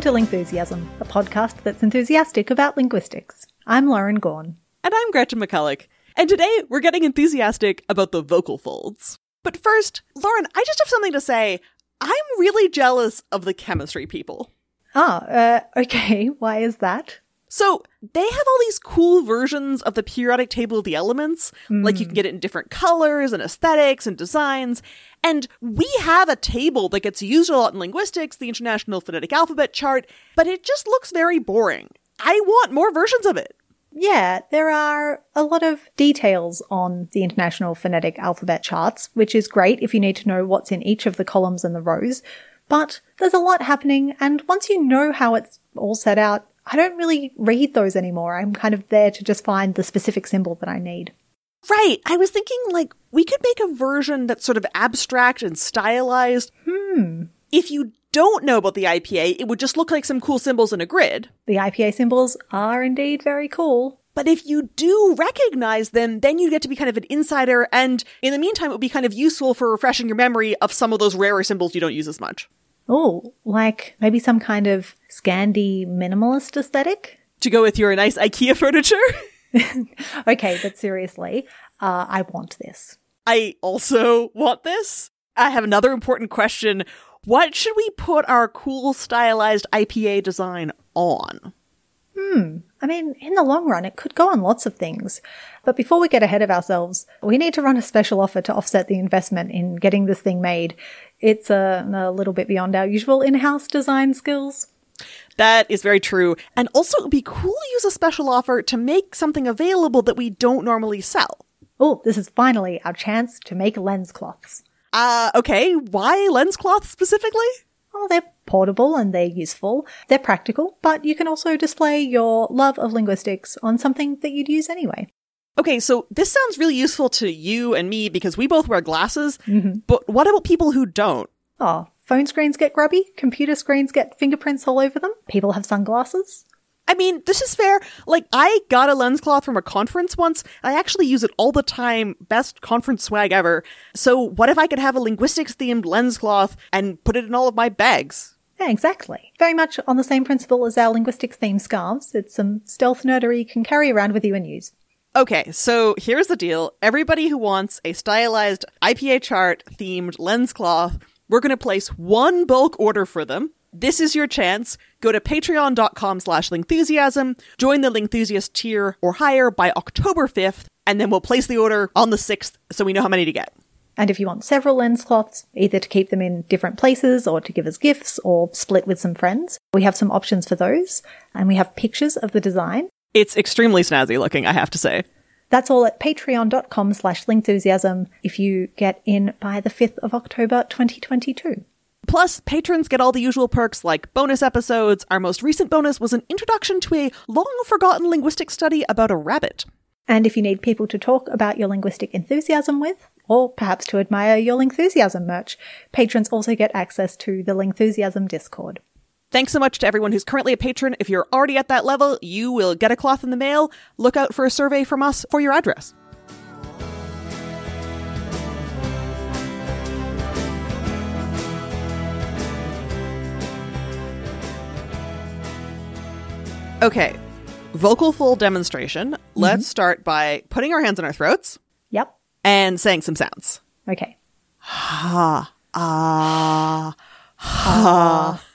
Welcome to Lingthusiasm, a podcast that's enthusiastic about linguistics. I'm Lauren Gawne. And I'm Gretchen McCulloch. And today we're getting enthusiastic about the vocal folds. But first, Lauren, I just have something to say. I'm really jealous of the chemistry people. Ah, uh, okay. Why is that? So they have all these cool versions of the periodic table of the elements. Mm. Like you can get it in different colors and aesthetics and designs. And we have a table that gets used a lot in linguistics, the International Phonetic Alphabet chart, but it just looks very boring. I want more versions of it. Yeah, there are a lot of details on the International Phonetic Alphabet charts, which is great if you need to know what's in each of the columns and the rows. But there's a lot happening, and once you know how it's all set out, I don't really read those anymore. I'm kind of there to just find the specific symbol that I need. Right. I was thinking like we could make a version that's sort of abstract and stylized. Hmm. If you don't know about the IPA, it would just look like some cool symbols in a grid. The IPA symbols are indeed very cool. But if you do recognize them, then you get to be kind of an insider. And in the meantime, it would be kind of useful for refreshing your memory of some of those rarer symbols you don't use as much. Oh, like maybe some kind of Scandi minimalist aesthetic? To go with your nice IKEA furniture? okay, but seriously, uh, I want this. I also want this. I have another important question. What should we put our cool stylized IPA design on? Hmm. I mean, in the long run, it could go on lots of things. But before we get ahead of ourselves, we need to run a special offer to offset the investment in getting this thing made. It's a, a little bit beyond our usual in-house design skills. That is very true. And also, it would be cool to use a special offer to make something available that we don't normally sell. Oh, this is finally our chance to make lens cloths. Uh, okay. Why lens cloths specifically? Well, they're portable and they're useful. They're practical, but you can also display your love of linguistics on something that you'd use anyway. Okay, so this sounds really useful to you and me because we both wear glasses, mm-hmm. but what about people who don't? Oh, phone screens get grubby, computer screens get fingerprints all over them, people have sunglasses. I mean, this is fair. Like, I got a lens cloth from a conference once. I actually use it all the time. Best conference swag ever. So, what if I could have a linguistics themed lens cloth and put it in all of my bags? Yeah, exactly. Very much on the same principle as our linguistics themed scarves. It's some stealth nerdery you can carry around with you and use. Okay, so here's the deal. Everybody who wants a stylized IPA chart themed lens cloth, we're going to place one bulk order for them. This is your chance. Go to patreon.com slash lingthusiasm, join the Lingthusiast tier or higher by October 5th, and then we'll place the order on the 6th so we know how many to get. And if you want several lens cloths, either to keep them in different places or to give as gifts or split with some friends, we have some options for those. And we have pictures of the design it's extremely snazzy looking, I have to say. That's all at patreon.com slash lingthusiasm if you get in by the 5th of October 2022. Plus, patrons get all the usual perks like bonus episodes. Our most recent bonus was an introduction to a long forgotten linguistic study about a rabbit. And if you need people to talk about your linguistic enthusiasm with, or perhaps to admire your Lingthusiasm merch, patrons also get access to the Lingthusiasm Discord. Thanks so much to everyone who's currently a patron. If you're already at that level, you will get a cloth in the mail. Look out for a survey from us for your address. Okay, vocal full demonstration. Mm-hmm. Let's start by putting our hands on our throats. Yep. And saying some sounds. Okay. Ha, ah, ha. Uh,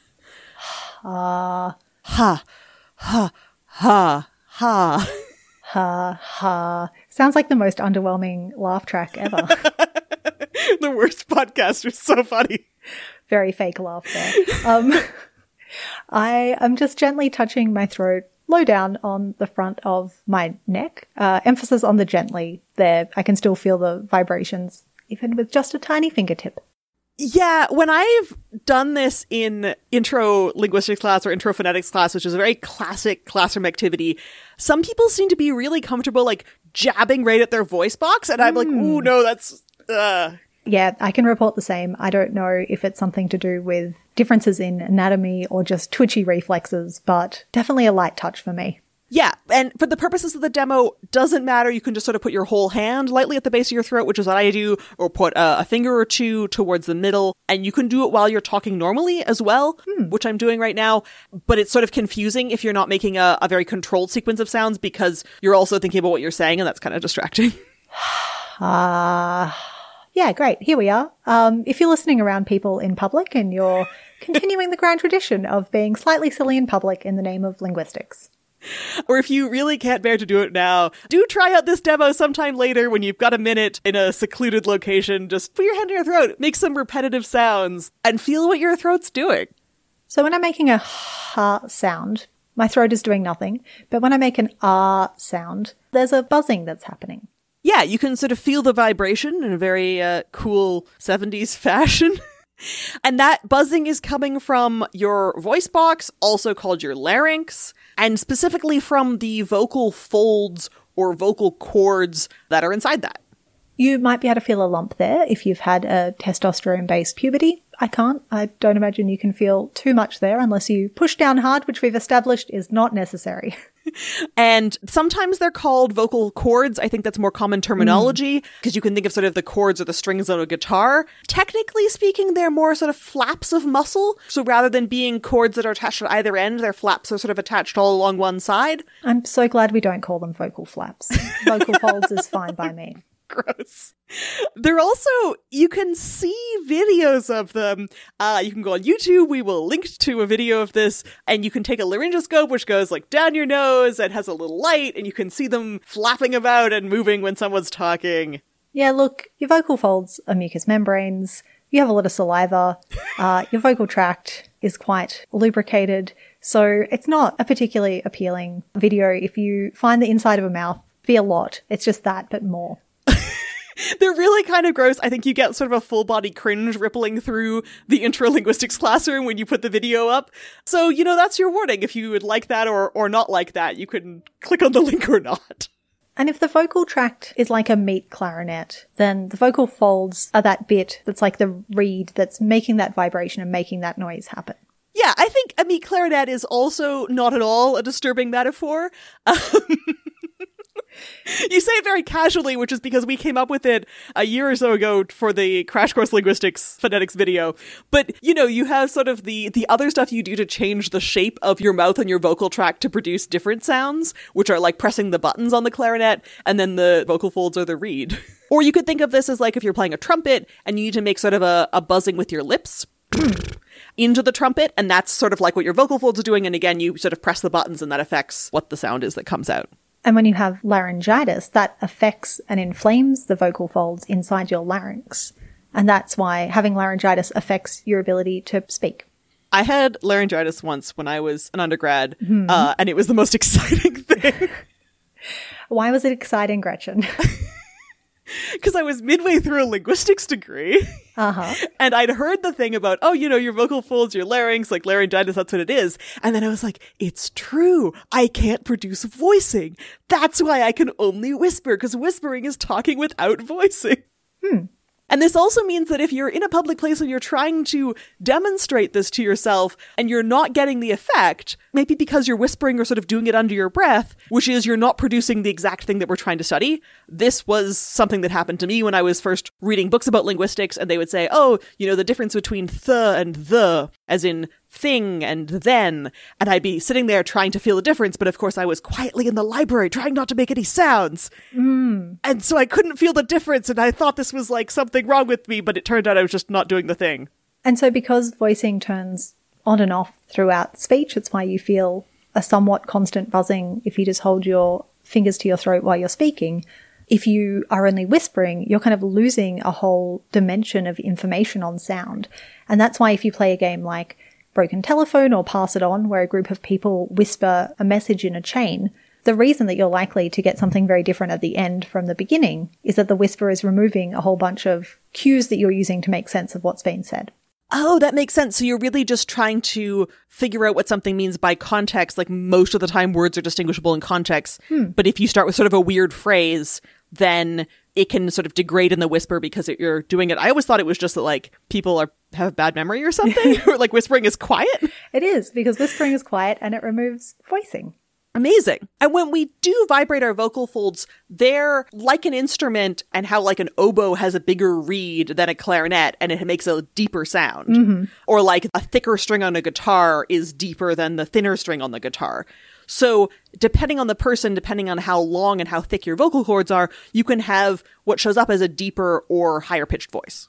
ha, ha, ha, ha. Ha, ha. Sounds like the most underwhelming laugh track ever. the worst podcast was so funny. Very fake laugh there. Um, I am just gently touching my throat low down on the front of my neck. Uh, emphasis on the gently there. I can still feel the vibrations, even with just a tiny fingertip. Yeah, when I've done this in intro linguistics class or intro phonetics class, which is a very classic classroom activity, some people seem to be really comfortable like jabbing right at their voice box, and I'm mm. like, ooh, no, that's. Uh. Yeah, I can report the same. I don't know if it's something to do with differences in anatomy or just twitchy reflexes, but definitely a light touch for me. Yeah, and for the purposes of the demo, doesn't matter. You can just sort of put your whole hand lightly at the base of your throat, which is what I do, or put a, a finger or two towards the middle, and you can do it while you're talking normally as well, which I'm doing right now. But it's sort of confusing if you're not making a, a very controlled sequence of sounds because you're also thinking about what you're saying, and that's kind of distracting. Ah, yeah, great. Here we are. Um, if you're listening around people in public and you're continuing the grand tradition of being slightly silly in public in the name of linguistics. or if you really can't bear to do it now, do try out this demo sometime later when you've got a minute in a secluded location. Just put your hand in your throat, make some repetitive sounds, and feel what your throat's doing. So when I'm making a ha sound, my throat is doing nothing. But when I make an ah sound, there's a buzzing that's happening. Yeah, you can sort of feel the vibration in a very uh, cool 70s fashion. and that buzzing is coming from your voice box, also called your larynx, and specifically from the vocal folds or vocal cords that are inside that. You might be able to feel a lump there if you've had a testosterone based puberty. I can't. I don't imagine you can feel too much there unless you push down hard, which we've established is not necessary. And sometimes they're called vocal cords. I think that's more common terminology mm. because you can think of sort of the chords or the strings on a guitar. Technically speaking, they're more sort of flaps of muscle. So rather than being cords that are attached at either end, their flaps are sort of attached all along one side. I'm so glad we don't call them vocal flaps. Vocal folds is fine by me. Gross. They're also, you can see videos of them. Uh, you can go on YouTube. We will link to a video of this and you can take a laryngoscope, which goes like down your nose and has a little light and you can see them flapping about and moving when someone's talking. Yeah, look, your vocal folds are mucous membranes. You have a lot of saliva. Uh, your vocal tract is quite lubricated. So it's not a particularly appealing video. If you find the inside of a mouth, be a lot. It's just that, but more. They're really kind of gross. I think you get sort of a full body cringe rippling through the intro linguistics classroom when you put the video up. So, you know, that's your warning. If you would like that or, or not like that, you can click on the link or not. And if the vocal tract is like a meat clarinet, then the vocal folds are that bit that's like the reed that's making that vibration and making that noise happen. Yeah, I think a meat clarinet is also not at all a disturbing metaphor. Um, you say it very casually, which is because we came up with it a year or so ago for the Crash Course Linguistics phonetics video. But you know, you have sort of the the other stuff you do to change the shape of your mouth and your vocal tract to produce different sounds, which are like pressing the buttons on the clarinet, and then the vocal folds are the reed. or you could think of this as like if you're playing a trumpet and you need to make sort of a, a buzzing with your lips. into the trumpet, and that's sort of like what your vocal folds are doing. And again, you sort of press the buttons, and that affects what the sound is that comes out. And when you have laryngitis, that affects and inflames the vocal folds inside your larynx. And that's why having laryngitis affects your ability to speak. I had laryngitis once when I was an undergrad, uh, and it was the most exciting thing Why was it exciting, Gretchen? because I was midway through a linguistics degree. uh huh. And I'd heard the thing about, oh, you know, your vocal folds, your larynx, like laryngitis, that's what it is. And then I was like, it's true. I can't produce voicing. That's why I can only whisper, because whispering is talking without voicing. And this also means that if you're in a public place and you're trying to demonstrate this to yourself and you're not getting the effect, maybe because you're whispering or sort of doing it under your breath, which is you're not producing the exact thing that we're trying to study. This was something that happened to me when I was first reading books about linguistics and they would say, oh, you know, the difference between the and the, as in thing and then. And I'd be sitting there trying to feel the difference, but of course I was quietly in the library trying not to make any sounds. Mm. And so I couldn't feel the difference, and I thought this was like something wrong with me, but it turned out I was just not doing the thing. And so, because voicing turns on and off throughout speech, it's why you feel a somewhat constant buzzing if you just hold your fingers to your throat while you're speaking. If you are only whispering, you're kind of losing a whole dimension of information on sound. And that's why if you play a game like Broken Telephone or Pass It On, where a group of people whisper a message in a chain, the reason that you're likely to get something very different at the end from the beginning is that the whisper is removing a whole bunch of cues that you're using to make sense of what's being said. Oh, that makes sense. So you're really just trying to figure out what something means by context. Like most of the time, words are distinguishable in context. Hmm. But if you start with sort of a weird phrase, then it can sort of degrade in the whisper because it, you're doing it. I always thought it was just that like people are have bad memory or something, or like whispering is quiet. It is because whispering is quiet and it removes voicing. Amazing. And when we do vibrate our vocal folds, they're like an instrument and how like an oboe has a bigger reed than a clarinet and it makes a deeper sound. Mm-hmm. Or like a thicker string on a guitar is deeper than the thinner string on the guitar. So depending on the person, depending on how long and how thick your vocal cords are, you can have what shows up as a deeper or higher pitched voice.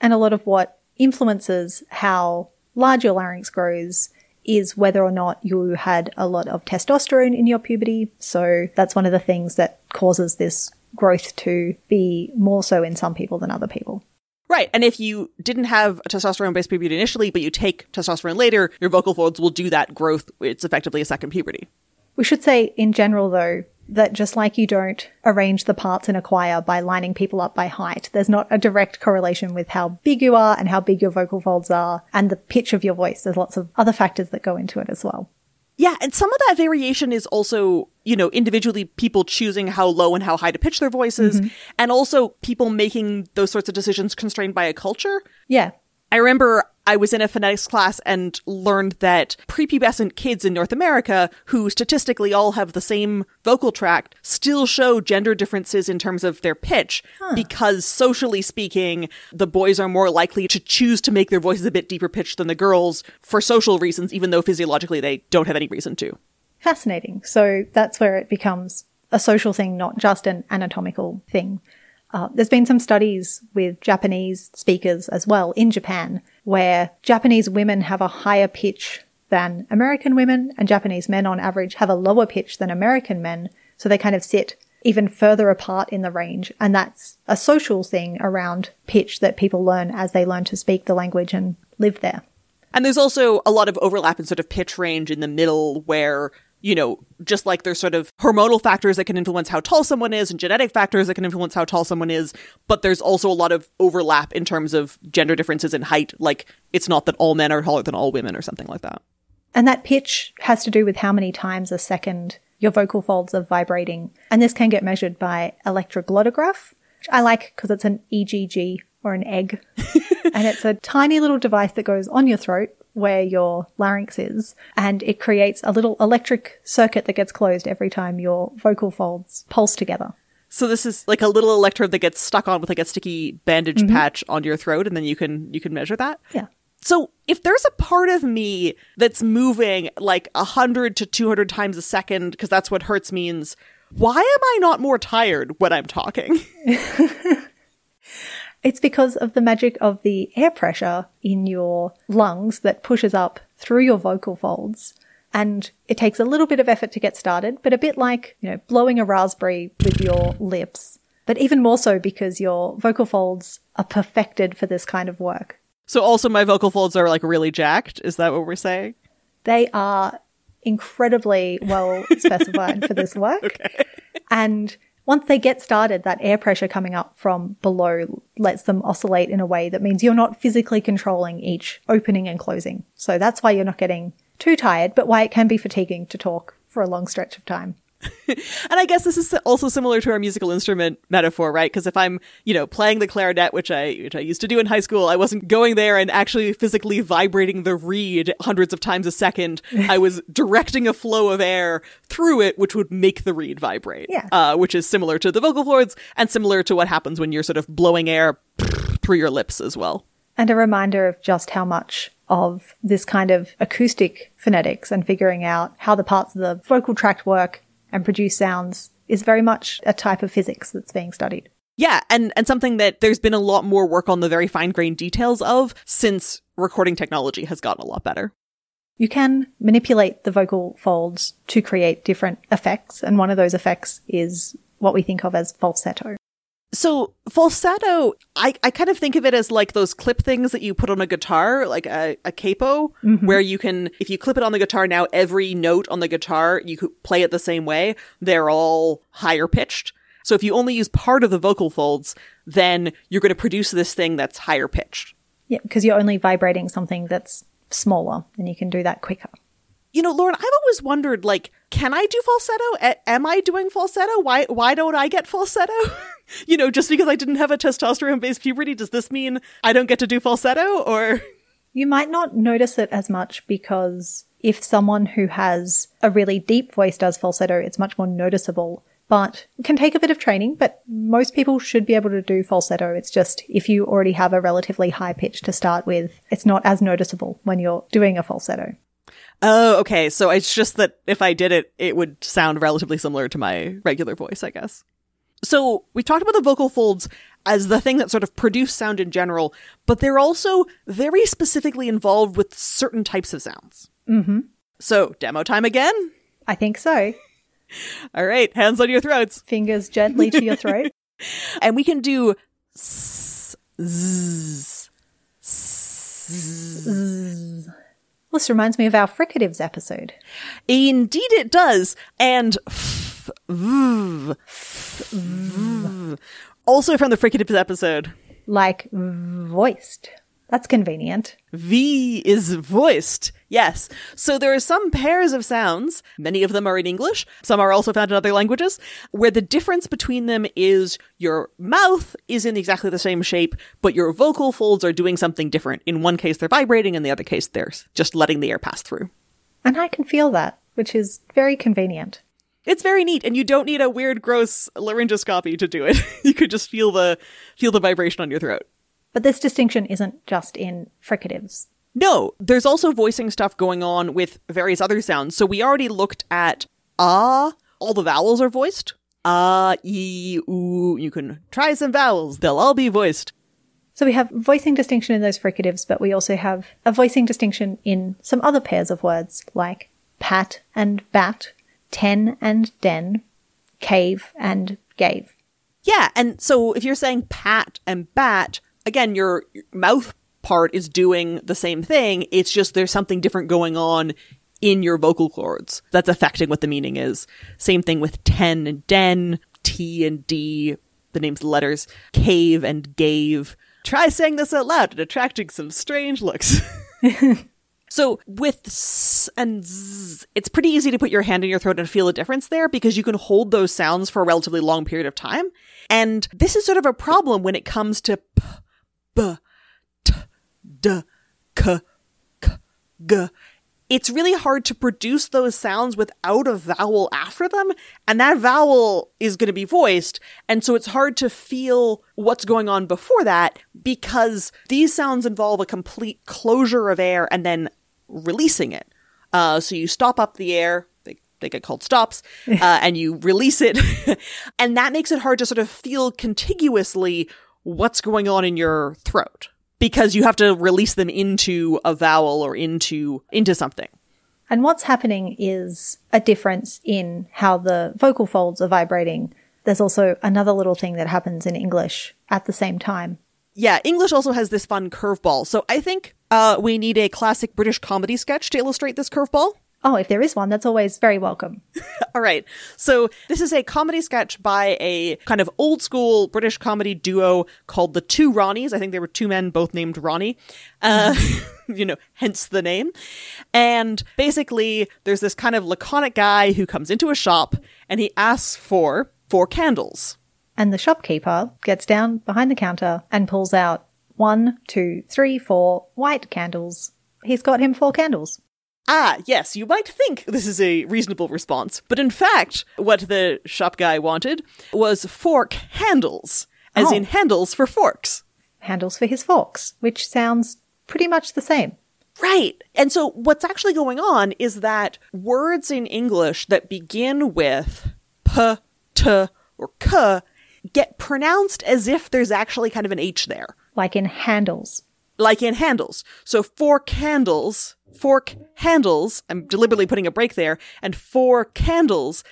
And a lot of what influences how large your larynx grows is whether or not you had a lot of testosterone in your puberty. So that's one of the things that causes this growth to be more so in some people than other people. Right. And if you didn't have a testosterone based puberty initially, but you take testosterone later, your vocal folds will do that growth. It's effectively a second puberty. We should say in general though, that just like you don't arrange the parts in a choir by lining people up by height, there's not a direct correlation with how big you are and how big your vocal folds are and the pitch of your voice. There's lots of other factors that go into it as well. Yeah, and some of that variation is also, you know, individually people choosing how low and how high to pitch their voices, mm-hmm. and also people making those sorts of decisions constrained by a culture. Yeah. I remember I was in a phonetics class and learned that prepubescent kids in North America, who statistically all have the same vocal tract, still show gender differences in terms of their pitch because socially speaking, the boys are more likely to choose to make their voices a bit deeper pitched than the girls for social reasons, even though physiologically they don't have any reason to. Fascinating. So that's where it becomes a social thing, not just an anatomical thing. Uh, there's been some studies with Japanese speakers as well in Japan where Japanese women have a higher pitch than American women and Japanese men on average have a lower pitch than American men. So they kind of sit even further apart in the range. And that's a social thing around pitch that people learn as they learn to speak the language and live there. And there's also a lot of overlap in sort of pitch range in the middle where, you know, just like there's sort of hormonal factors that can influence how tall someone is and genetic factors that can influence how tall someone is, but there's also a lot of overlap in terms of gender differences in height. Like it's not that all men are taller than all women or something like that. And that pitch has to do with how many times a second your vocal folds are vibrating. And this can get measured by electroglottograph, which I like because it's an EGG or an egg. and it's a tiny little device that goes on your throat where your larynx is. And it creates a little electric circuit that gets closed every time your vocal folds pulse together. So this is like a little electrode that gets stuck on with like a sticky bandage mm-hmm. patch on your throat and then you can you can measure that. Yeah. So if there's a part of me that's moving like 100 to 200 times a second because that's what hertz means, why am I not more tired when I'm talking? It's because of the magic of the air pressure in your lungs that pushes up through your vocal folds. And it takes a little bit of effort to get started, but a bit like, you know, blowing a raspberry with your lips. But even more so because your vocal folds are perfected for this kind of work. So also my vocal folds are like really jacked. Is that what we're saying? They are incredibly well specified for this work. And once they get started, that air pressure coming up from below lets them oscillate in a way that means you're not physically controlling each opening and closing. So that's why you're not getting too tired, but why it can be fatiguing to talk for a long stretch of time. And I guess this is also similar to our musical instrument metaphor, right? Because if I'm, you know, playing the clarinet, which I which I used to do in high school, I wasn't going there and actually physically vibrating the reed hundreds of times a second. I was directing a flow of air through it, which would make the reed vibrate. Yeah. Uh, which is similar to the vocal cords and similar to what happens when you're sort of blowing air through your lips as well. And a reminder of just how much of this kind of acoustic phonetics and figuring out how the parts of the vocal tract work and produce sounds is very much a type of physics that's being studied. Yeah, and and something that there's been a lot more work on the very fine grained details of since recording technology has gotten a lot better. You can manipulate the vocal folds to create different effects, and one of those effects is what we think of as falsetto. So falsetto, I, I kind of think of it as like those clip things that you put on a guitar, like a, a capo, mm-hmm. where you can, if you clip it on the guitar now, every note on the guitar, you could play it the same way. They're all higher pitched. So if you only use part of the vocal folds, then you're going to produce this thing that's higher pitched. Yeah, because you're only vibrating something that's smaller, and you can do that quicker. You know, Lauren, I've always wondered, like, can I do falsetto? A- am I doing falsetto? Why, why don't I get falsetto? you know, just because I didn't have a testosterone based puberty, does this mean I don't get to do falsetto or? You might not notice it as much because if someone who has a really deep voice does falsetto, it's much more noticeable. But can take a bit of training, but most people should be able to do falsetto. It's just if you already have a relatively high pitch to start with, it's not as noticeable when you're doing a falsetto. Oh, okay. So it's just that if I did it, it would sound relatively similar to my regular voice, I guess. So we talked about the vocal folds as the thing that sort of produce sound in general, but they're also very specifically involved with certain types of sounds. Mm-hmm. So demo time again. I think so. All right, hands on your throats, Fingers gently to your throat. and we can do s, zzz, zzz. This reminds me of our fricatives episode. Indeed, it does. And f, v, f, v. also from the fricatives episode. Like voiced. That's convenient. V is voiced. Yes. So there are some pairs of sounds, many of them are in English, some are also found in other languages, where the difference between them is your mouth is in exactly the same shape, but your vocal folds are doing something different. In one case, they're vibrating, in the other case, they're just letting the air pass through. And I can feel that, which is very convenient. It's very neat, and you don't need a weird, gross laryngoscopy to do it. you could just feel the feel the vibration on your throat. But this distinction isn't just in fricatives. No, there's also voicing stuff going on with various other sounds. So we already looked at ah, all the vowels are voiced. Ah, e, oo. You can try some vowels, they'll all be voiced. So we have voicing distinction in those fricatives, but we also have a voicing distinction in some other pairs of words like pat and bat, ten and den, cave and gave. Yeah, and so if you're saying pat and bat, again, your mouth part is doing the same thing. It's just there's something different going on in your vocal cords that's affecting what the meaning is. Same thing with ten and den, T and D, the names the letters, cave and gave. Try saying this out loud and attracting some strange looks. so with s and z, it's pretty easy to put your hand in your throat and feel a difference there because you can hold those sounds for a relatively long period of time. And this is sort of a problem when it comes to p, b, d, k, k, g. It's really hard to produce those sounds without a vowel after them, and that vowel is going to be voiced, and so it's hard to feel what's going on before that because these sounds involve a complete closure of air and then releasing it. Uh, so you stop up the air, they, they get called stops, uh, and you release it, and that makes it hard to sort of feel contiguously what's going on in your throat because you have to release them into a vowel or into into something. And what's happening is a difference in how the vocal folds are vibrating. There's also another little thing that happens in English at the same time. Yeah, English also has this fun curveball. So I think uh, we need a classic British comedy sketch to illustrate this curveball. Oh, if there is one, that's always very welcome. All right. So this is a comedy sketch by a kind of old school British comedy duo called the Two Ronnies. I think they were two men, both named Ronnie. Uh, you know, hence the name. And basically, there's this kind of laconic guy who comes into a shop and he asks for four candles. And the shopkeeper gets down behind the counter and pulls out one, two, three, four white candles. He's got him four candles. Ah, yes, you might think this is a reasonable response, but in fact, what the shop guy wanted was fork handles, as Oh. in handles for forks. Handles for his forks, which sounds pretty much the same. Right. And so what's actually going on is that words in English that begin with p, t, or k get pronounced as if there's actually kind of an H there, Like in handles. like in handles. So fork handles, fork handles, I'm deliberately putting a break there, and four candles,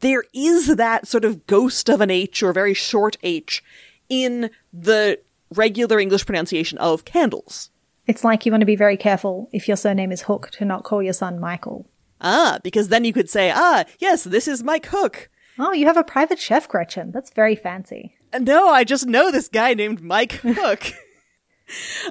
there is that sort of ghost of an H or very short H in the regular English pronunciation of candles. It's like you want to be very careful if your surname is Hook to not call your son Michael. Ah, because then you could say, ah, yes, this is Mike Hook. Oh, you have a private chef, Gretchen. That's very fancy. No, I just know this guy named Mike Hook.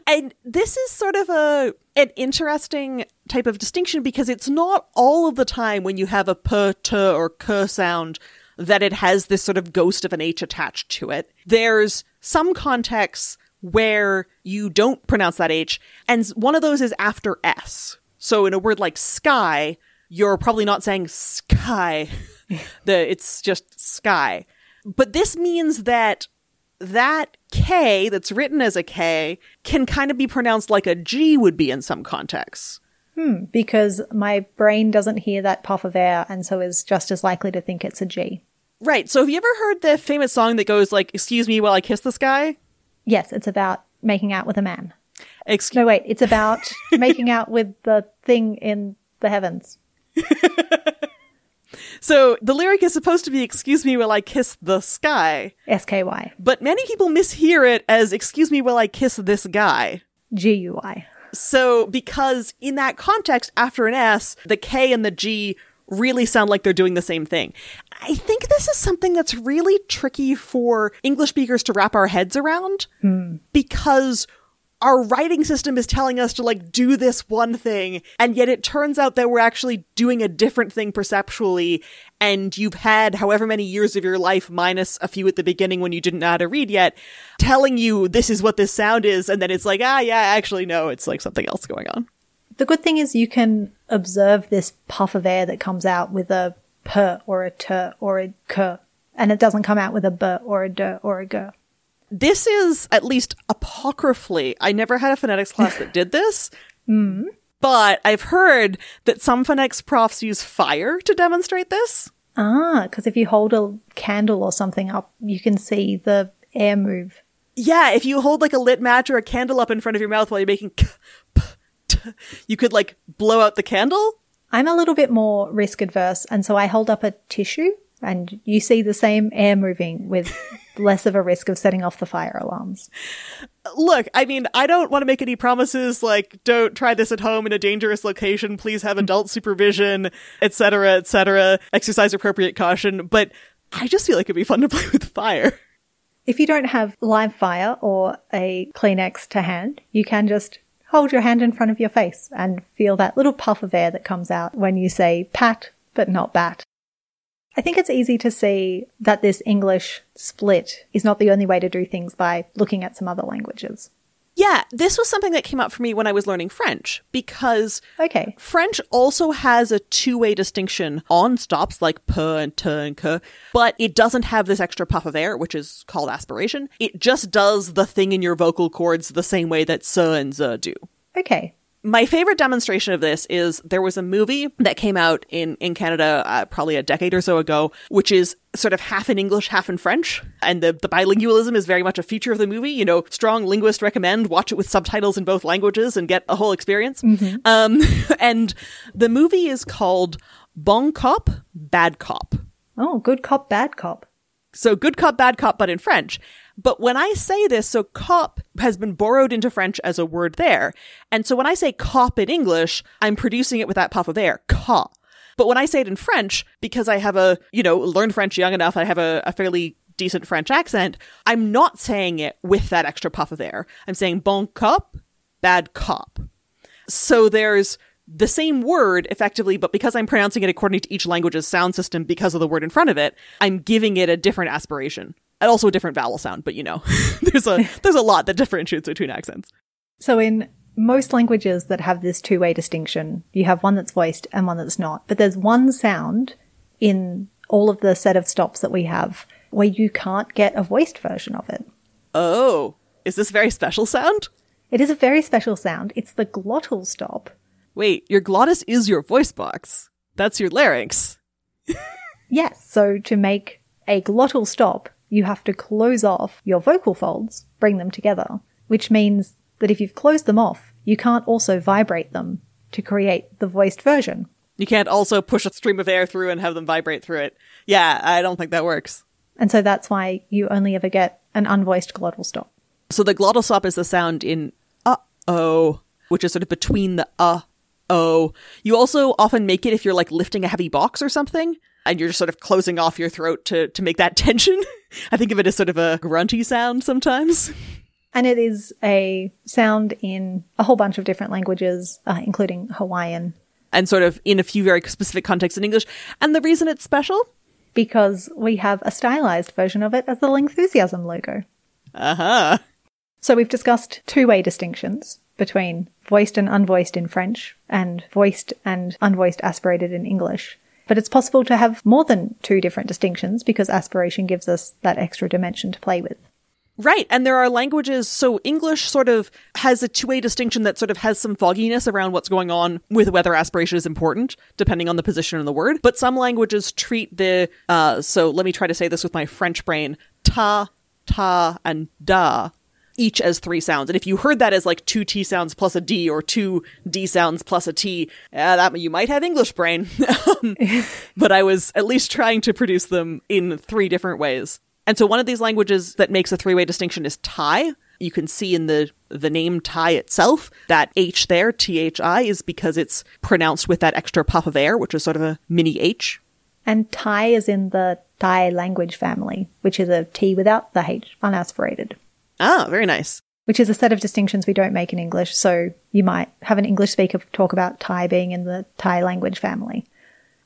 and this is sort of a an interesting type of distinction because it's not all of the time when you have a a p, t, or k sound that it has this sort of ghost of an H attached to it. There's some contexts where you don't pronounce that H, and one of those is after S. So in a word like sky, you're probably not saying sky. the it's just sky. But this means that that K that's written as a K can kind of be pronounced like a G would be in some contexts. Hmm, because my brain doesn't hear that puff of air and so is just as likely to think it's a G. Right. So have you ever heard the famous song that goes like, excuse me while I kiss this guy? Yes, it's about making out with a man. Excuse No, wait, it's about making out with the thing in the heavens. So the lyric is supposed to be excuse me while I kiss the sky, SKY. but many people mishear it as excuse me while I kiss this guy. GUI. So because in that context after an S, the K and the G really sound like they're doing the same thing. I think this is something that's really tricky for English speakers to wrap our heads around hmm. because our writing system is telling us to like do this one thing and yet it turns out that we're actually doing a different thing perceptually and you've had however many years of your life minus a few at the beginning when you didn't know how to read yet telling you this is what this sound is and then it's like ah yeah actually no it's like something else going on The good thing is you can observe this puff of air that comes out with a or a or a and it doesn't come out with a b or a or a g. this is at least apocryphally i never had a phonetics class that did this but i've heard that some phonetics profs use fire to demonstrate this Ah, because if you hold a candle or something up, you can see the air move. Yeah, if you hold like a lit match or a candle up in front of your mouth while you're making k, p, t, you could like blow out the candle. I'm a little bit more risk adverse, and so I hold up a tissue, and you see the same air moving with less of a risk of setting off the fire alarms. Look, I mean, I don't want to make any promises like don't try this at home in a dangerous location, please have mm-hmm. adult supervision, etc., etc., exercise appropriate caution, but I just feel like it'd be fun to play with fire. If you don't have live fire or a Kleenex to hand, you can just hold your hand in front of your face and feel that little puff of air that comes out when you say pat, but not bat. I think it's easy to see that this English split is not the only way to do things by looking at some other languages. Yeah, this was something that came up for me when I was learning French because Okay. French also has a two-way distinction on stops like p and t and k, but it doesn't have this extra puff of air, which is called aspiration. It just does the thing in your vocal cords the same way that s and z do. Okay. My favorite demonstration of this is there was a movie that came out in, in Canada uh, probably a decade or so ago, which is sort of half in English, half in French. And the, the bilingualism is very much a feature of the movie. You know, strong linguist recommend watch it with subtitles in both languages and get a whole experience. Um, and the movie is called Bon Cop, Bad Cop. Oh, good cop, bad cop. So good cop, bad cop, but in French. But when I say this, so cop has been borrowed into French as a word there. And so when I say cop in English, I'm producing it with that puff of air, cop. But when I say it in French, because I have a, you know, learned French young enough, I have a, a fairly decent French accent, I'm not saying it with that extra puff of air. I'm saying bon cop, bad cop. So there's the same word effectively, but because I'm pronouncing it according to each language's sound system because of the word in front of it, I'm giving it a different aspiration. And also a different vowel sound, but you know, there's a there's a lot that differentiates between accents. So in most languages that have this two-way distinction, you have one that's voiced and one that's not. But there's one sound in all of the set of stops that we have where you can't get a voiced version of it. Oh, is this very special sound? It is a very special sound. It's the glottal stop. Wait, your glottis is your voice box. That's your larynx. Yes, so to make a glottal stop, you have to close off your vocal folds, bring them together, which means that if you've closed them off, you can't also vibrate them to create the voiced version. You can't also push a stream of air through and have them vibrate through it. Yeah, I don't think that works. And so that's why you only ever get an unvoiced glottal stop. So the glottal stop is the sound in uh oh, which is sort of between the uh oh. You also often make it if you're like lifting a heavy box or something, and you're just sort of closing off your throat to to make that tension. I think of it as sort of a grunty sound sometimes. And it is a sound in a whole bunch of different languages, uh, including Hawaiian, And sort of in a few very specific contexts in English. And the reason it's special? because we have a stylized version of it as the Lingthusiasm logo. Uh huh. So we've discussed two way distinctions between voiced and unvoiced in French and voiced and unvoiced aspirated in English. But it's possible to have more than two different distinctions because aspiration gives us that extra dimension to play with. Right. And there are languages. So English sort of has a two way distinction that sort of has some fogginess around what's going on with whether aspiration is important, depending on the position in the word. But some languages treat the, uh, so let me try to say this with my French brain ta, ta, and da each as three sounds. And if you heard that as like two T sounds plus a D or two D sounds plus a T, uh, that you might have English brain. um, but I was at least trying to produce them in three different ways. And so one of these languages that makes a three-way distinction is Thai. You can see in the the name Thai itself that H there, T H I, is because it's pronounced with that extra puff of air, which is sort of a mini H. And Thai is in the Tai language family, which is a T without the H, unaspirated. Ah, very nice. Which is a set of distinctions we don't make in English. So you might have an English speaker talk about Thai being in the Tai language family.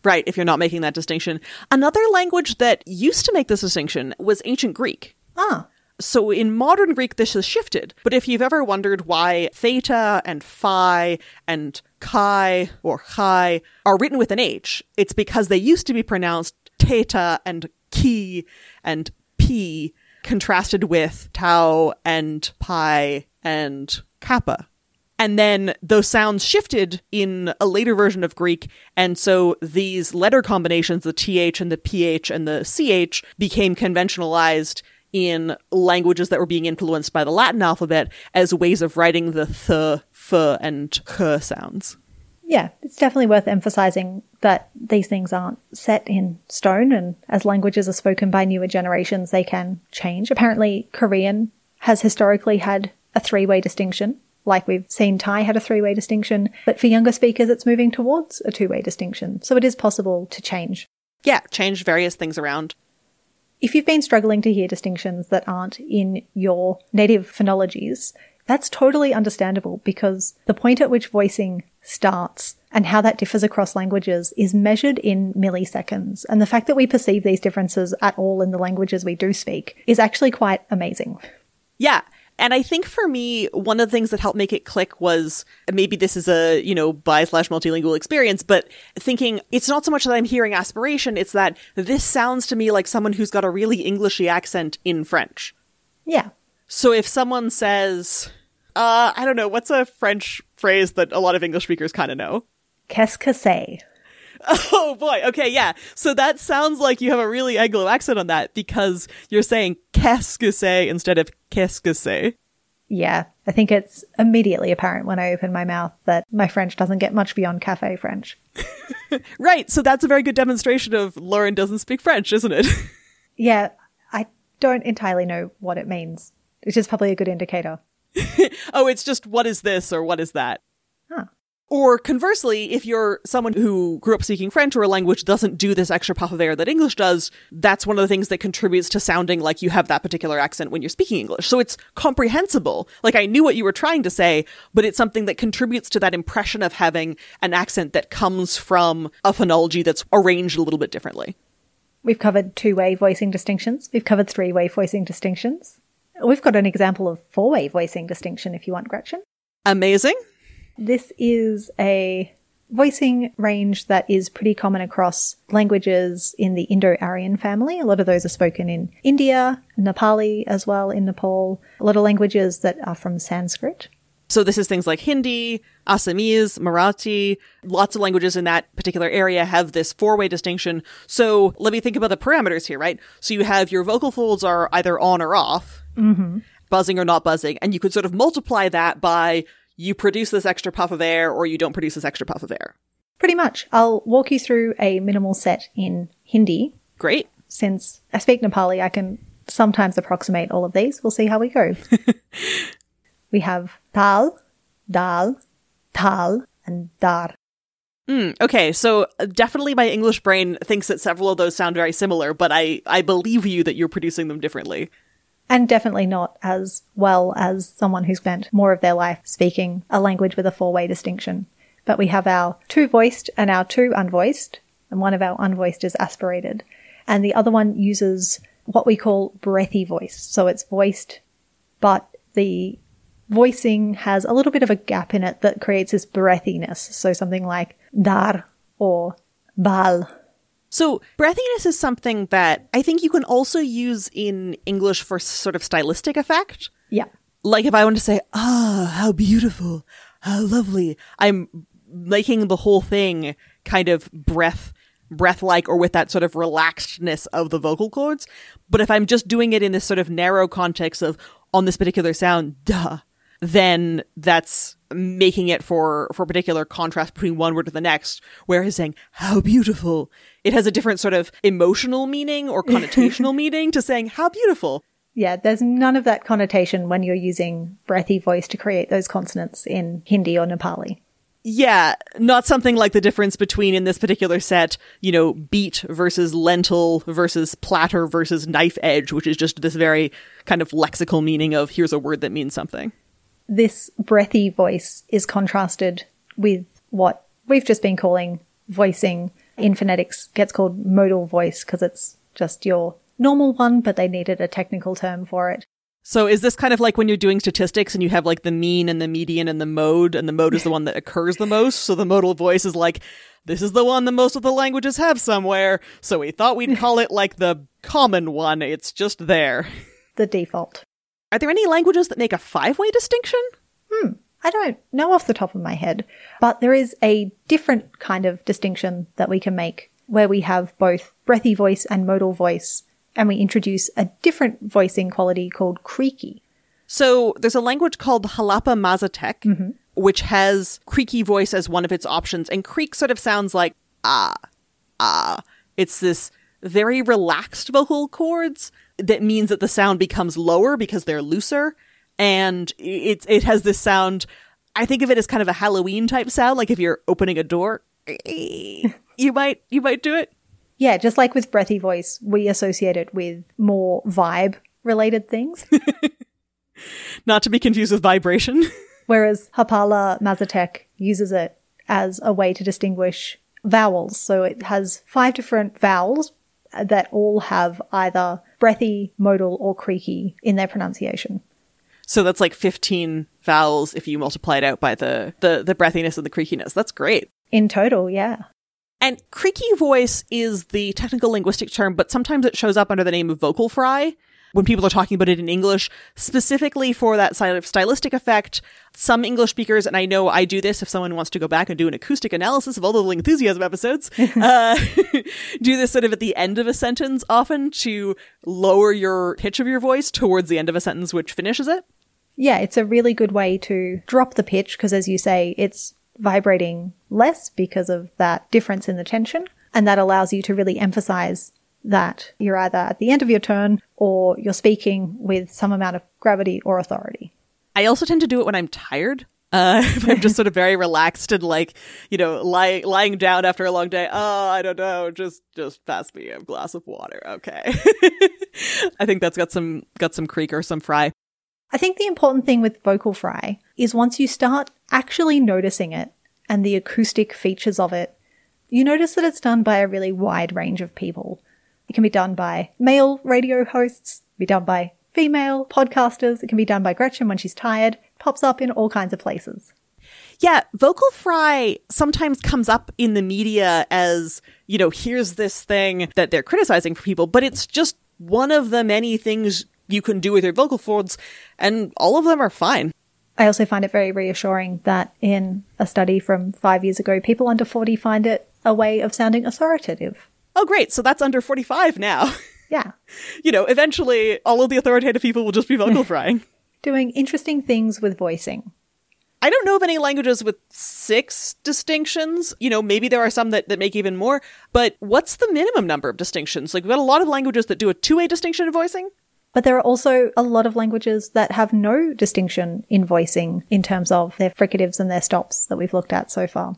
Right, if you're not making that distinction. Another language that used to make this distinction was ancient Greek. Ah. So in modern Greek, this has shifted. But if you've ever wondered why theta and phi and chi or chi are written with an H, it's because they used to be pronounced theta and chi and p contrasted with tau and pi and kappa. And then those sounds shifted in a later version of Greek. And so these letter combinations, the TH and the PH and the CH, became conventionalized in languages that were being influenced by the Latin alphabet as ways of writing the th, f, and h sounds. Yeah, it's definitely worth emphasizing that these things aren't set in stone, and as languages are spoken by newer generations, they can change. Apparently, Korean has historically had a three way distinction like we've seen Thai had a three way distinction, but for younger speakers, it's moving towards a two way distinction. So it is possible to change. Yeah, change various things around. If you've been struggling to hear distinctions that aren't in your native phonologies, that's totally understandable because the point at which voicing starts and how that differs across languages is measured in milliseconds. And the fact that we perceive these differences at all in the languages we do speak is actually quite amazing. Yeah. And I think for me, one of the things that helped make it click was maybe this is a, you know, bi slash multilingual experience, but thinking it's not so much that I'm hearing aspiration, it's that this sounds to me like someone who's got a really Englishy accent in French. Yeah. So if someone says, uh, I don't know, what's a French phrase that a lot of English speakers kind of know? Qu'est-ce que c'est? Oh boy. Okay. Yeah. So that sounds like you have a really Anglo accent on that because you're saying qu'est-ce que c'est instead of qu'est-ce que c'est. Yeah. I think it's immediately apparent when I open my mouth that my French doesn't get much beyond cafe French. right. So that's a very good demonstration of Lauren doesn't speak French, isn't it? yeah. I don't entirely know what it means, which is probably a good indicator. oh, it's just what is this or what is that? Huh. Or conversely, if you're someone who grew up speaking French or a language doesn't do this extra puff of air that English does, that's one of the things that contributes to sounding like you have that particular accent when you're speaking English. So it's comprehensible. Like I knew what you were trying to say, but it's something that contributes to that impression of having an accent that comes from a phonology that's arranged a little bit differently. We've covered two way voicing distinctions. We've covered three way voicing distinctions. We've got an example of four way voicing distinction if you want, Gretchen. Amazing. This is a voicing range that is pretty common across languages in the Indo-Aryan family. A lot of those are spoken in India, Nepali as well in Nepal. A lot of languages that are from Sanskrit. So this is things like Hindi, Assamese, Marathi. Lots of languages in that particular area have this four-way distinction. So let me think about the parameters here, right? So you have your vocal folds are either on or off, mm-hmm. buzzing or not buzzing, and you could sort of multiply that by you produce this extra puff of air or you don't produce this extra puff of air. Pretty much. I'll walk you through a minimal set in Hindi. Great. Since I speak Nepali, I can sometimes approximate all of these. We'll see how we go. we have tal, dal, tal, and dar. Mm, okay, so definitely my English brain thinks that several of those sound very similar, but I, I believe you that you're producing them differently and definitely not as well as someone who spent more of their life speaking a language with a four way distinction. But we have our two voiced and our two unvoiced, and one of our unvoiced is aspirated. And the other one uses what we call breathy voice. So it's voiced, but the voicing has a little bit of a gap in it that creates this breathiness. So something like dar or bal. So, breathiness is something that I think you can also use in English for sort of stylistic effect. Yeah. Like if I want to say, ah, how beautiful, how lovely, I'm making the whole thing kind of breath breath like or with that sort of relaxedness of the vocal cords. But if I'm just doing it in this sort of narrow context of on this particular sound, duh, then that's making it for for particular contrast between one word to the next. Whereas saying how beautiful, it has a different sort of emotional meaning or connotational meaning to saying how beautiful. Yeah, there's none of that connotation when you're using breathy voice to create those consonants in Hindi or Nepali. Yeah, not something like the difference between in this particular set, you know, beet versus lentil versus platter versus knife edge, which is just this very kind of lexical meaning of here's a word that means something. This breathy voice is contrasted with what we've just been calling voicing in phonetics gets called modal voice because it's just your normal one, but they needed a technical term for it. So is this kind of like when you're doing statistics and you have like the mean and the median and the mode, and the mode is the one that occurs the most? So the modal voice is like, this is the one that most of the languages have somewhere. So we thought we'd call it like the common one. It's just there. The default. Are there any languages that make a five way distinction? Hmm. I don't know off the top of my head, but there is a different kind of distinction that we can make where we have both breathy voice and modal voice and we introduce a different voicing quality called creaky. So there's a language called Jalapa Mazatec, Mm-hmm. which has creaky voice as one of its options. And creak sort of sounds like ah, ah. It's this very relaxed vocal cords that means that the sound becomes lower because they're looser. And it, it has this sound, I think of it as kind of a Halloween type sound, like if you're opening a door, you might, you might do it. Yeah, just like with breathy voice, we associate it with more vibe related things. Not to be confused with vibration. Whereas Jalapa Mazatec uses it as a way to distinguish vowels. So it has five different vowels that all have either breathy, modal, or creaky in their pronunciation. So that's like 15 vowels if you multiply it out by the, the, the breathiness and the creakiness. That's great. In total, yeah. And creaky voice is the technical linguistic term, but sometimes it shows up under the name of vocal fry when people are talking about it in English, specifically for that side of stylistic effect. Some English speakers, and I know I do this if someone wants to go back and do an acoustic analysis of all the Lingthusiasm episodes, uh, do this sort of at the end of a sentence often to lower your pitch of your voice towards the end of a sentence, which finishes it. Yeah, it's a really good way to drop the pitch because, as you say, it's vibrating less because of that difference in the tension. And that allows you to really emphasize that you're either at the end of your turn or you're speaking with some amount of gravity or authority. I also tend to do it when I'm tired. Uh, if I'm just sort of very relaxed and like, you know, lying lying down after a long day. Oh, I don't know. Just just pass me a glass of water. Okay. I think that's got some got some creak or some fry. I think the important thing with vocal fry is once you start actually noticing it and the acoustic features of it, you notice that it's done by a really wide range of people. It can be done by male radio hosts, it can be done by female podcasters, it can be done by Gretchen when she's tired, pops up in all kinds of places. Yeah, vocal fry sometimes comes up in the media as, you know, here's this thing that they're criticizing for people, but it's just one of the many things you can do with your vocal folds, and all of them are fine. I also find it very reassuring that in a study from five years ago, people under 40 find it a way of sounding authoritative. Oh, great. So that's under 45 now. Yeah. you know, eventually all of the authoritative people will just be vocal frying. Doing interesting things with voicing. I don't know of any languages with six distinctions. You know, maybe there are some that, that make even more, but what's the minimum number of distinctions? Like, we've got a lot of languages that do a two way distinction in voicing. But there are also a lot of languages that have no distinction in voicing in terms of their fricatives and their stops that we've looked at so far.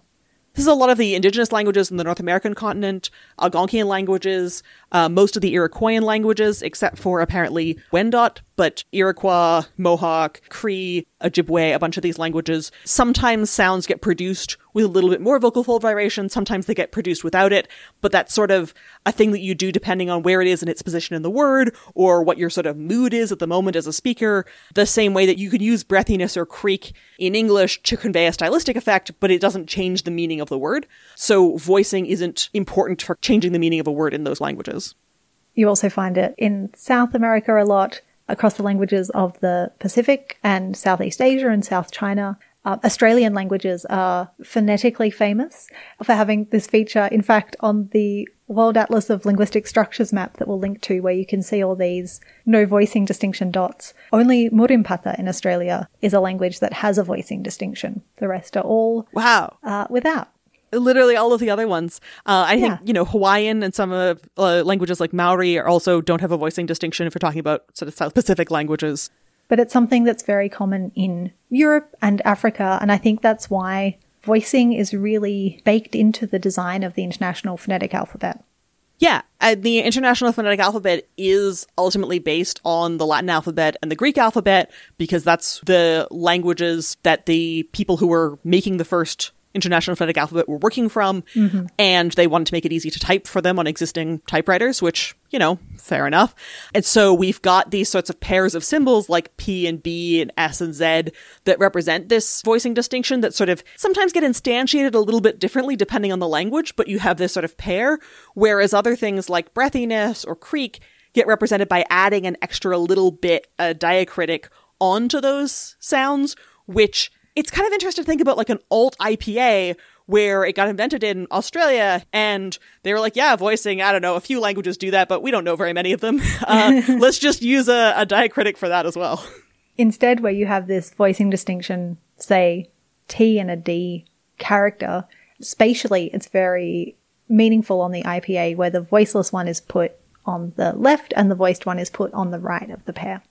This is a lot of the indigenous languages in the North American continent, Algonquian languages, uh, most of the Iroquoian languages, except for apparently Wendat, but Iroquois, Mohawk, Cree, Ojibwe, a bunch of these languages, sometimes sounds get produced with a little bit more vocal fold vibration. Sometimes they get produced without it, but that's sort of a thing that you do depending on where it is in its position in the word or what your sort of mood is at the moment as a speaker. The same way that you could use breathiness or creak in English to convey a stylistic effect, but it doesn't change the meaning of the word. So voicing isn't important for changing the meaning of a word in those languages. You also find it in South America a lot, across the languages of the Pacific and Southeast Asia and South China. Uh, Australian languages are phonetically famous for having this feature. In fact, on the World Atlas of Linguistic Structures map that we'll link to, where you can see all these no voicing distinction dots, only Murrinh-Patha in Australia is a language that has a voicing distinction. The rest are all wow uh, without literally all of the other ones. Uh, I think, you know, Hawaiian and some of uh, languages like Maori are also don't have a voicing distinction if we're talking about sort of South Pacific languages. But it's something that's very common in Europe and Africa. And I think that's why voicing is really baked into the design of the International Phonetic Alphabet. Yeah, uh, the International Phonetic Alphabet is ultimately based on the Latin alphabet and the Greek alphabet because that's the languages that the people who were making the first International Phonetic Alphabet were working from, mm-hmm. and they wanted to make it easy to type for them on existing typewriters, which, you know, fair enough. And so we've got these sorts of pairs of symbols like P and B and S and Z that represent this voicing distinction that sort of sometimes get instantiated a little bit differently depending on the language, but you have this sort of pair, whereas other things like breathiness or creak get represented by adding an extra little bit, a diacritic onto those sounds, which it's kind of interesting to think about like an alt IPA where it got invented in Australia and they were like, yeah, voicing, I don't know, a few languages do that, but we don't know very many of them. Uh, let's just use a, a diacritic for that as well. Instead, where you have this voicing distinction, say T and a D character, spatially, it's very meaningful on the IPA where the voiceless one is put on the left and the voiced one is put on the right of the pair.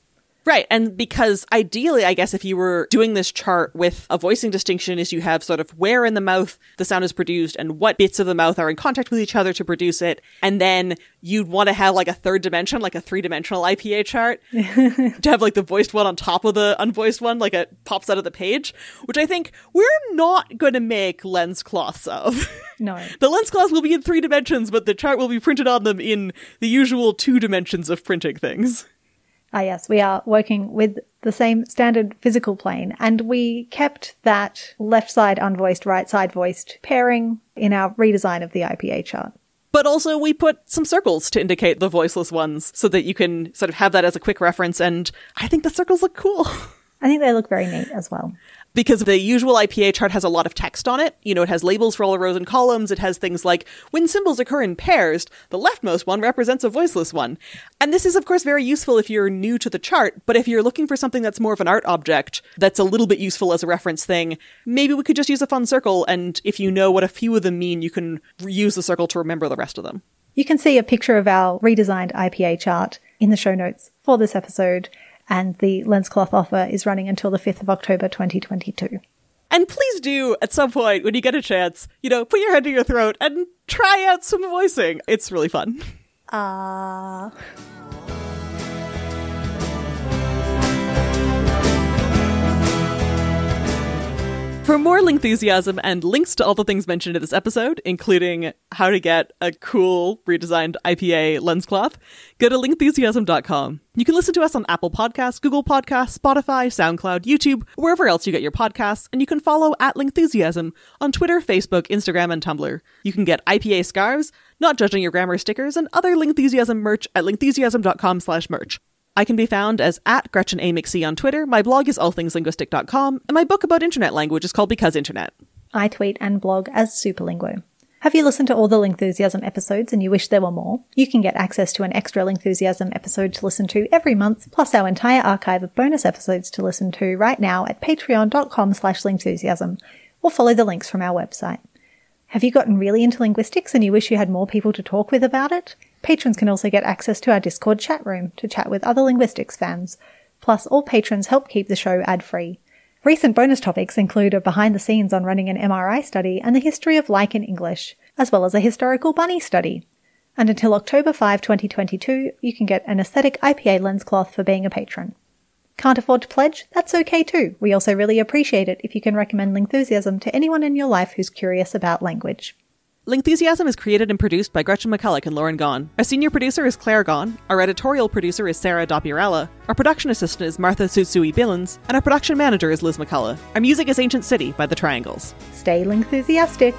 Right. And because ideally, I guess if you were doing this chart with a voicing distinction is you have sort of where in the mouth the sound is produced and what bits of the mouth are in contact with each other to produce it. And then you'd want to have like a third dimension, like a three dimensional IPA chart to have like the voiced one on top of the unvoiced one, like it pops out of the page, which I think we're not going to make lens cloths of. No. the lens cloth will be in three dimensions, but the chart will be printed on them in the usual two dimensions of printing things. Ah, yes, we are working with the same standard physical plane, and we kept that left side unvoiced, right side voiced pairing in our redesign of the IPA chart. But also, we put some circles to indicate the voiceless ones so that you can sort of have that as a quick reference, and I think the circles look cool. I think they look very neat as well because the usual IPA chart has a lot of text on it. You know, it has labels for all the rows and columns. It has things like when symbols occur in pairs, the leftmost one represents a voiceless one. And this is, of course, very useful if you're new to the chart, but if you're looking for something that's more of an art object that's a little bit useful as a reference thing, maybe we could just use a fun circle. And if you know what a few of them mean, you can use the circle to remember the rest of them. You can see a picture of our redesigned IPA chart in the show notes for this episode and the lens cloth offer is running until the 5th of October 2022. And please do, at some point, when you get a chance, you know, put your head to your throat and try out some voicing. It's really fun. Ah. Uh... For more Lingthusiasm and links to all the things mentioned in this episode, including how to get a cool redesigned IPA lens cloth, go to lingthusiasm.com. You can listen to us on Apple Podcasts, Google Podcasts, Spotify, SoundCloud, YouTube, wherever else you get your podcasts, and you can follow at Lingthusiasm on Twitter, Facebook, Instagram, and Tumblr. You can get IPA scarves, not judging your grammar stickers, and other Lingthusiasm merch at lingthusiasm.com slash merch. I can be found as at Gretchen A. McC on Twitter. My blog is allthingslinguistic.com, and my book about internet language is called Because Internet. I tweet and blog as Superlinguo. Have you listened to all the Lingthusiasm episodes and you wish there were more? You can get access to an extra Lingthusiasm episode to listen to every month, plus our entire archive of bonus episodes to listen to right now at patreon.com slash lingthusiasm, or follow the links from our website. Have you gotten really into linguistics and you wish you had more people to talk with about it? Patrons can also get access to our Discord chat room to chat with other linguistics fans. Plus, all patrons help keep the show ad free. Recent bonus topics include a behind the scenes on running an MRI study and the history of like in English, as well as a historical bunny study. And until October 5, 2022, you can get an aesthetic IPA lens cloth for being a patron. Can't afford to pledge? That's okay too. We also really appreciate it if you can recommend Lingthusiasm to anyone in your life who's curious about language. Lingthusiasm is created and produced by Gretchen McCulloch and Lauren Gawne. Our senior producer is Claire Gawne. Our editorial producer is Sarah Dopierala. Our production assistant is Martha Tsutsui Billins. And our production manager is Liz McCullough. Our music is Ancient City by The Triangles. Stay Lingthusiastic.